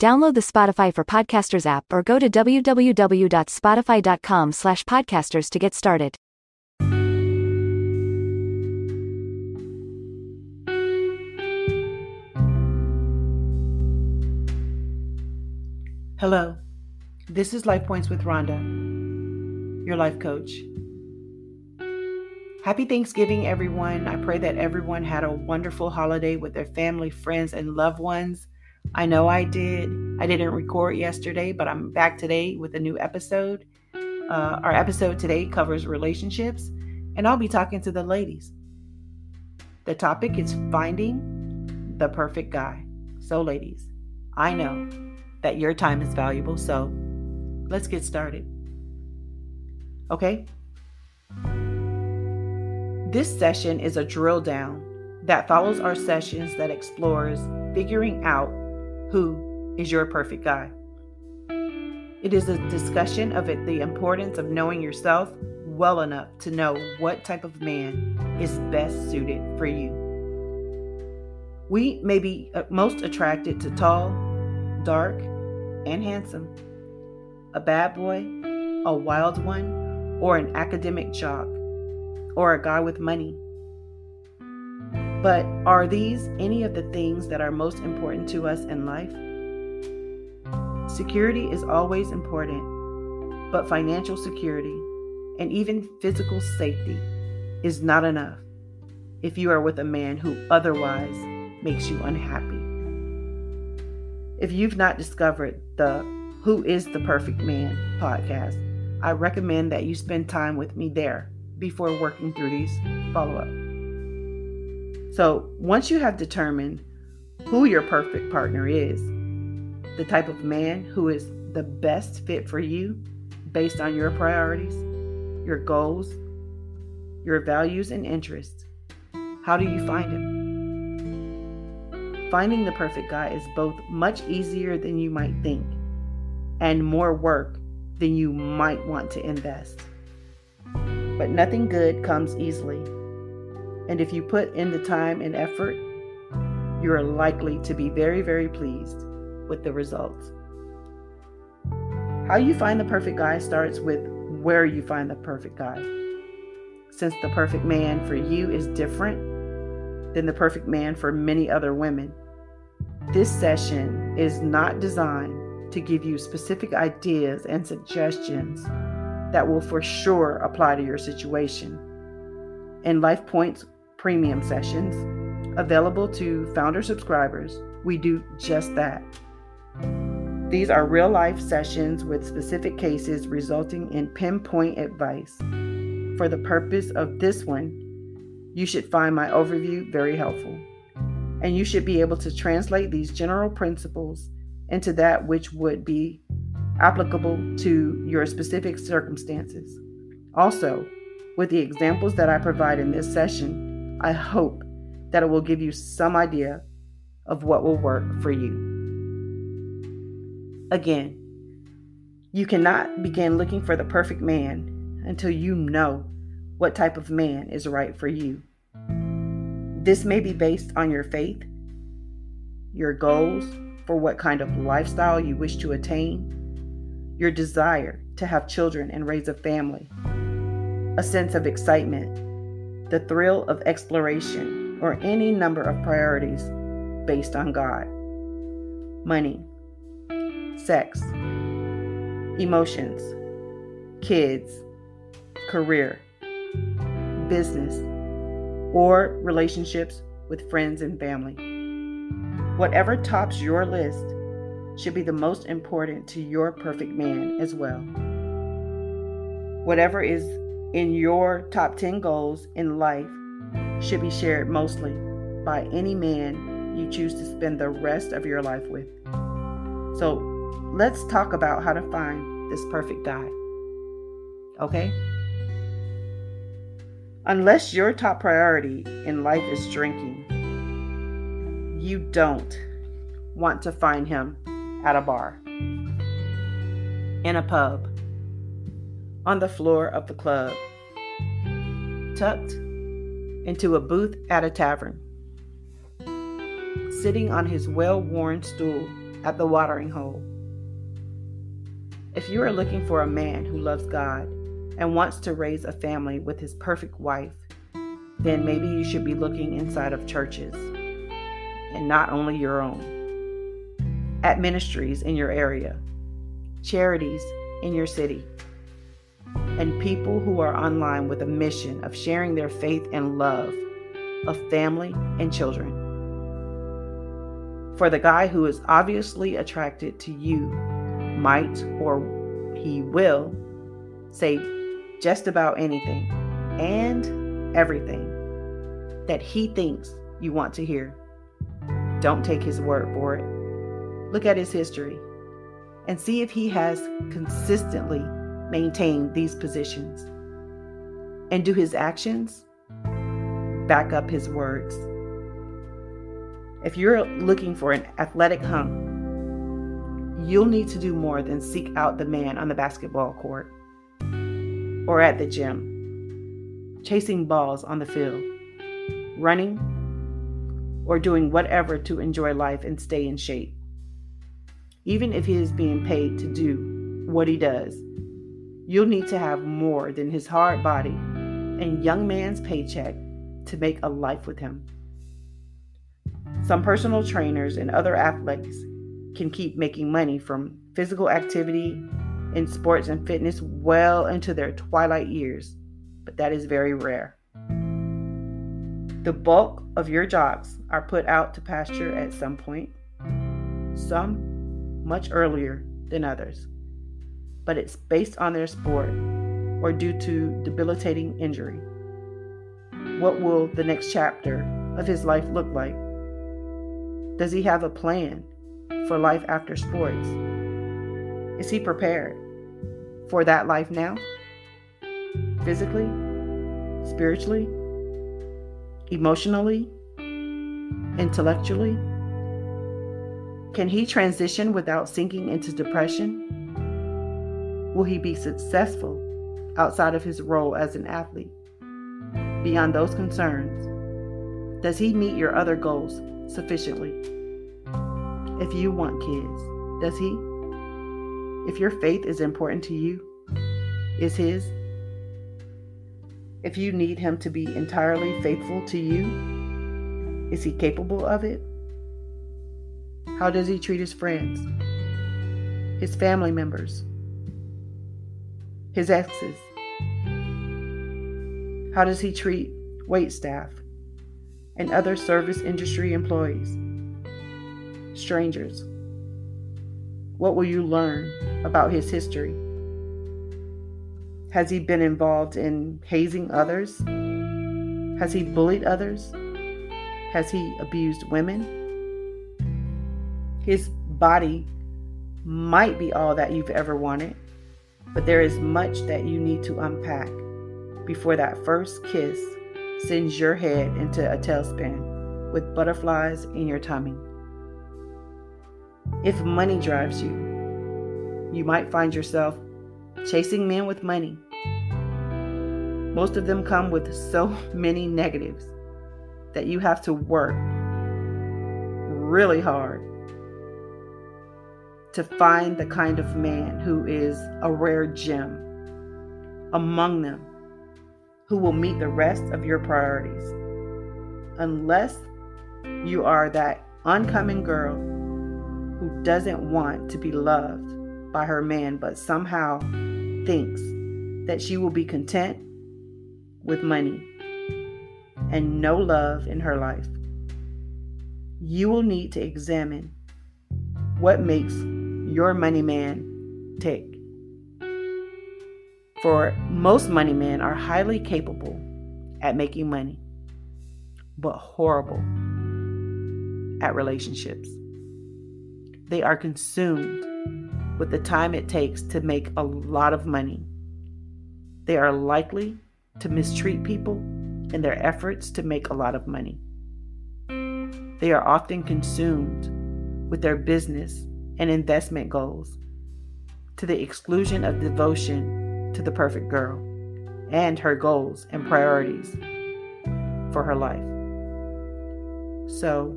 Download the Spotify for Podcasters app or go to www.spotify.com slash podcasters to get started. Hello, this is Life Points with Ronda, your life coach. Happy Thanksgiving, everyone. I pray that everyone had a wonderful holiday with their family, friends, and loved ones. I know I did. I didn't record yesterday, but I'm back today with a new episode. Uh, our episode today covers relationships, and I'll be talking to the ladies. The topic is finding the perfect guy. So, ladies, I know that your time is valuable, so let's get started. Okay? This session is a drill down that follows our sessions that explores figuring out who is your perfect guy. It is a discussion of it, the importance of knowing yourself well enough to know what type of man is best suited for you. We may be uh, most attracted to tall, dark, and handsome, a bad boy, a wild one, or an academic jock or a guy with money. But are these any of the things that are most important to us in life? Security is always important, but financial security and even physical safety is not enough if you are with a man who otherwise makes you unhappy. If you've not discovered the Who is the Perfect Man podcast, I recommend that you spend time with me there before working through these follow up. So, once you have determined who your perfect partner is, the type of man who is the best fit for you based on your priorities, your goals, your values, and interests, how do you find him? Finding the perfect guy is both much easier than you might think and more work than you might want to invest. But nothing good comes easily. And if you put in the time and effort, you are likely to be very, very pleased with the results. How you find the perfect guy starts with where you find the perfect guy. Since the perfect man for you is different than the perfect man for many other women, this session is not designed to give you specific ideas and suggestions that will for sure apply to your situation. In Life Points premium sessions, available to founder subscribers, we do just that. These are real life sessions with specific cases resulting in pinpoint advice. For the purpose of this one, you should find my overview very helpful. And you should be able to translate these general principles into that which would be applicable to your specific circumstances. Also, with the examples that I provide in this session, I hope that it will give you some idea of what will work for you. Again, you cannot begin looking for the perfect man until you know what type of man is right for you. This may be based on your faith, your goals for what kind of lifestyle you wish to attain, your desire to have children and raise a family, a sense of excitement, the thrill of exploration, or any number of priorities based on God. Money, sex, emotions, kids, career, business, or relationships with friends and family. Whatever tops your list should be the most important to your perfect man as well. Whatever is in your top 10 goals in life should be shared mostly by any man you choose to spend the rest of your life with. So, let's talk about how to find this perfect guy. Okay? Unless your top priority in life is drinking, you don't want to find him at a bar, in a pub, on the floor of the club, tucked into a booth at a tavern, sitting on his well worn stool at the watering hole. If you are looking for a man who loves God and wants to raise a family with his perfect wife, then maybe you should be looking inside of churches and not only your own. At ministries in your area, charities in your city, and people who are online with a mission of sharing their faith and love of family and children. For the guy who is obviously attracted to you might or he will say just about anything and everything that he thinks you want to hear. Don't take his word for it. Look at his history and see if he has consistently maintained these positions. And do his actions back up his words? If you're looking for an athletic hunk, you'll need to do more than seek out the man on the basketball court or at the gym, chasing balls on the field, running, or doing whatever to enjoy life and stay in shape. Even if he is being paid to do what he does, you'll need to have more than his hard body and young man's paycheck to make a life with him. Some personal trainers and other athletes can keep making money from physical activity in sports and fitness well into their twilight years, but that is very rare. The bulk of your jocks are put out to pasture at some point, some much earlier than others, but it's based on their sport or due to debilitating injury. What will the next chapter of his life look like? Does he have a plan for life after sports? Is he prepared for that life now? Physically, spiritually, emotionally, intellectually? Can he transition without sinking into depression? Will he be successful outside of his role as an athlete? Beyond those concerns, does he meet your other goals sufficiently? If you want kids, does he? If your faith is important to you, is his? If you need him to be entirely faithful to you, is he capable of it? How does he treat his friends, his family members, his exes? How does he treat wait staff and other service industry employees? Strangers. What will you learn about his history? Has he been involved in hazing others? Has he bullied others? Has he abused women? His body might be all that you've ever wanted, but there is much that you need to unpack before that first kiss sends your head into a tailspin with butterflies in your tummy. If money drives you, you might find yourself chasing men with money. Most of them come with so many negatives that you have to work really hard to find the kind of man who is a rare gem among them who will meet the rest of your priorities. Unless you are that oncoming girl who doesn't want to be loved by her man, but somehow thinks that she will be content with money and no love in her life. You will need to examine what makes your money man take. For most money men are highly capable at making money, but horrible at relationships. They are consumed with the time it takes to make a lot of money. They are likely to mistreat people in their efforts to make a lot of money. They are often consumed with their business and investment goals to the exclusion of devotion to the perfect girl and her goals and priorities for her life. So,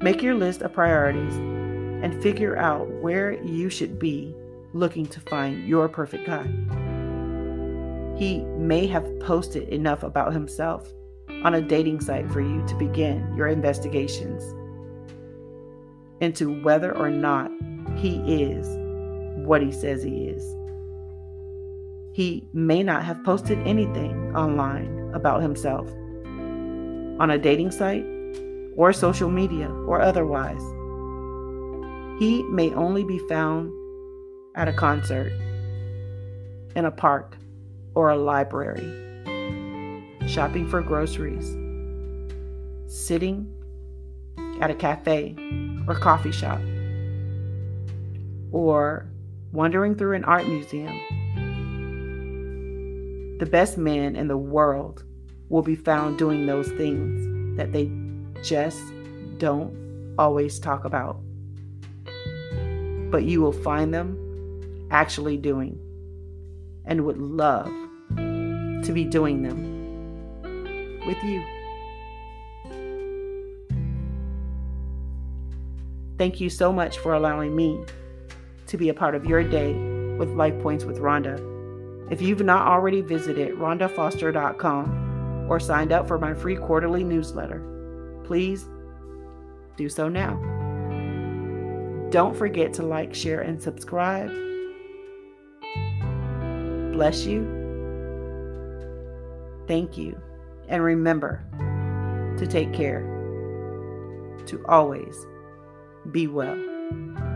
make your list of priorities and figure out where you should be looking to find your perfect guy. He may have posted enough about himself on a dating site for you to begin your investigations into whether or not he is what he says he is. He may not have posted anything online about himself on a dating site or social media or otherwise. He may only be found at a concert, in a park, or a library, shopping for groceries, sitting at a cafe or coffee shop, or wandering through an art museum. The best men in the world will be found doing those things that they just don't always talk about. But you will find them actually doing and would love to be doing them with you. Thank you so much for allowing me to be a part of your day with Life Points with Ronda. If you've not already visited rhondafoster.com or signed up for my free quarterly newsletter, please do so now. Don't forget to like, share, and subscribe. Bless you. Thank you. And remember to take care, to always be well.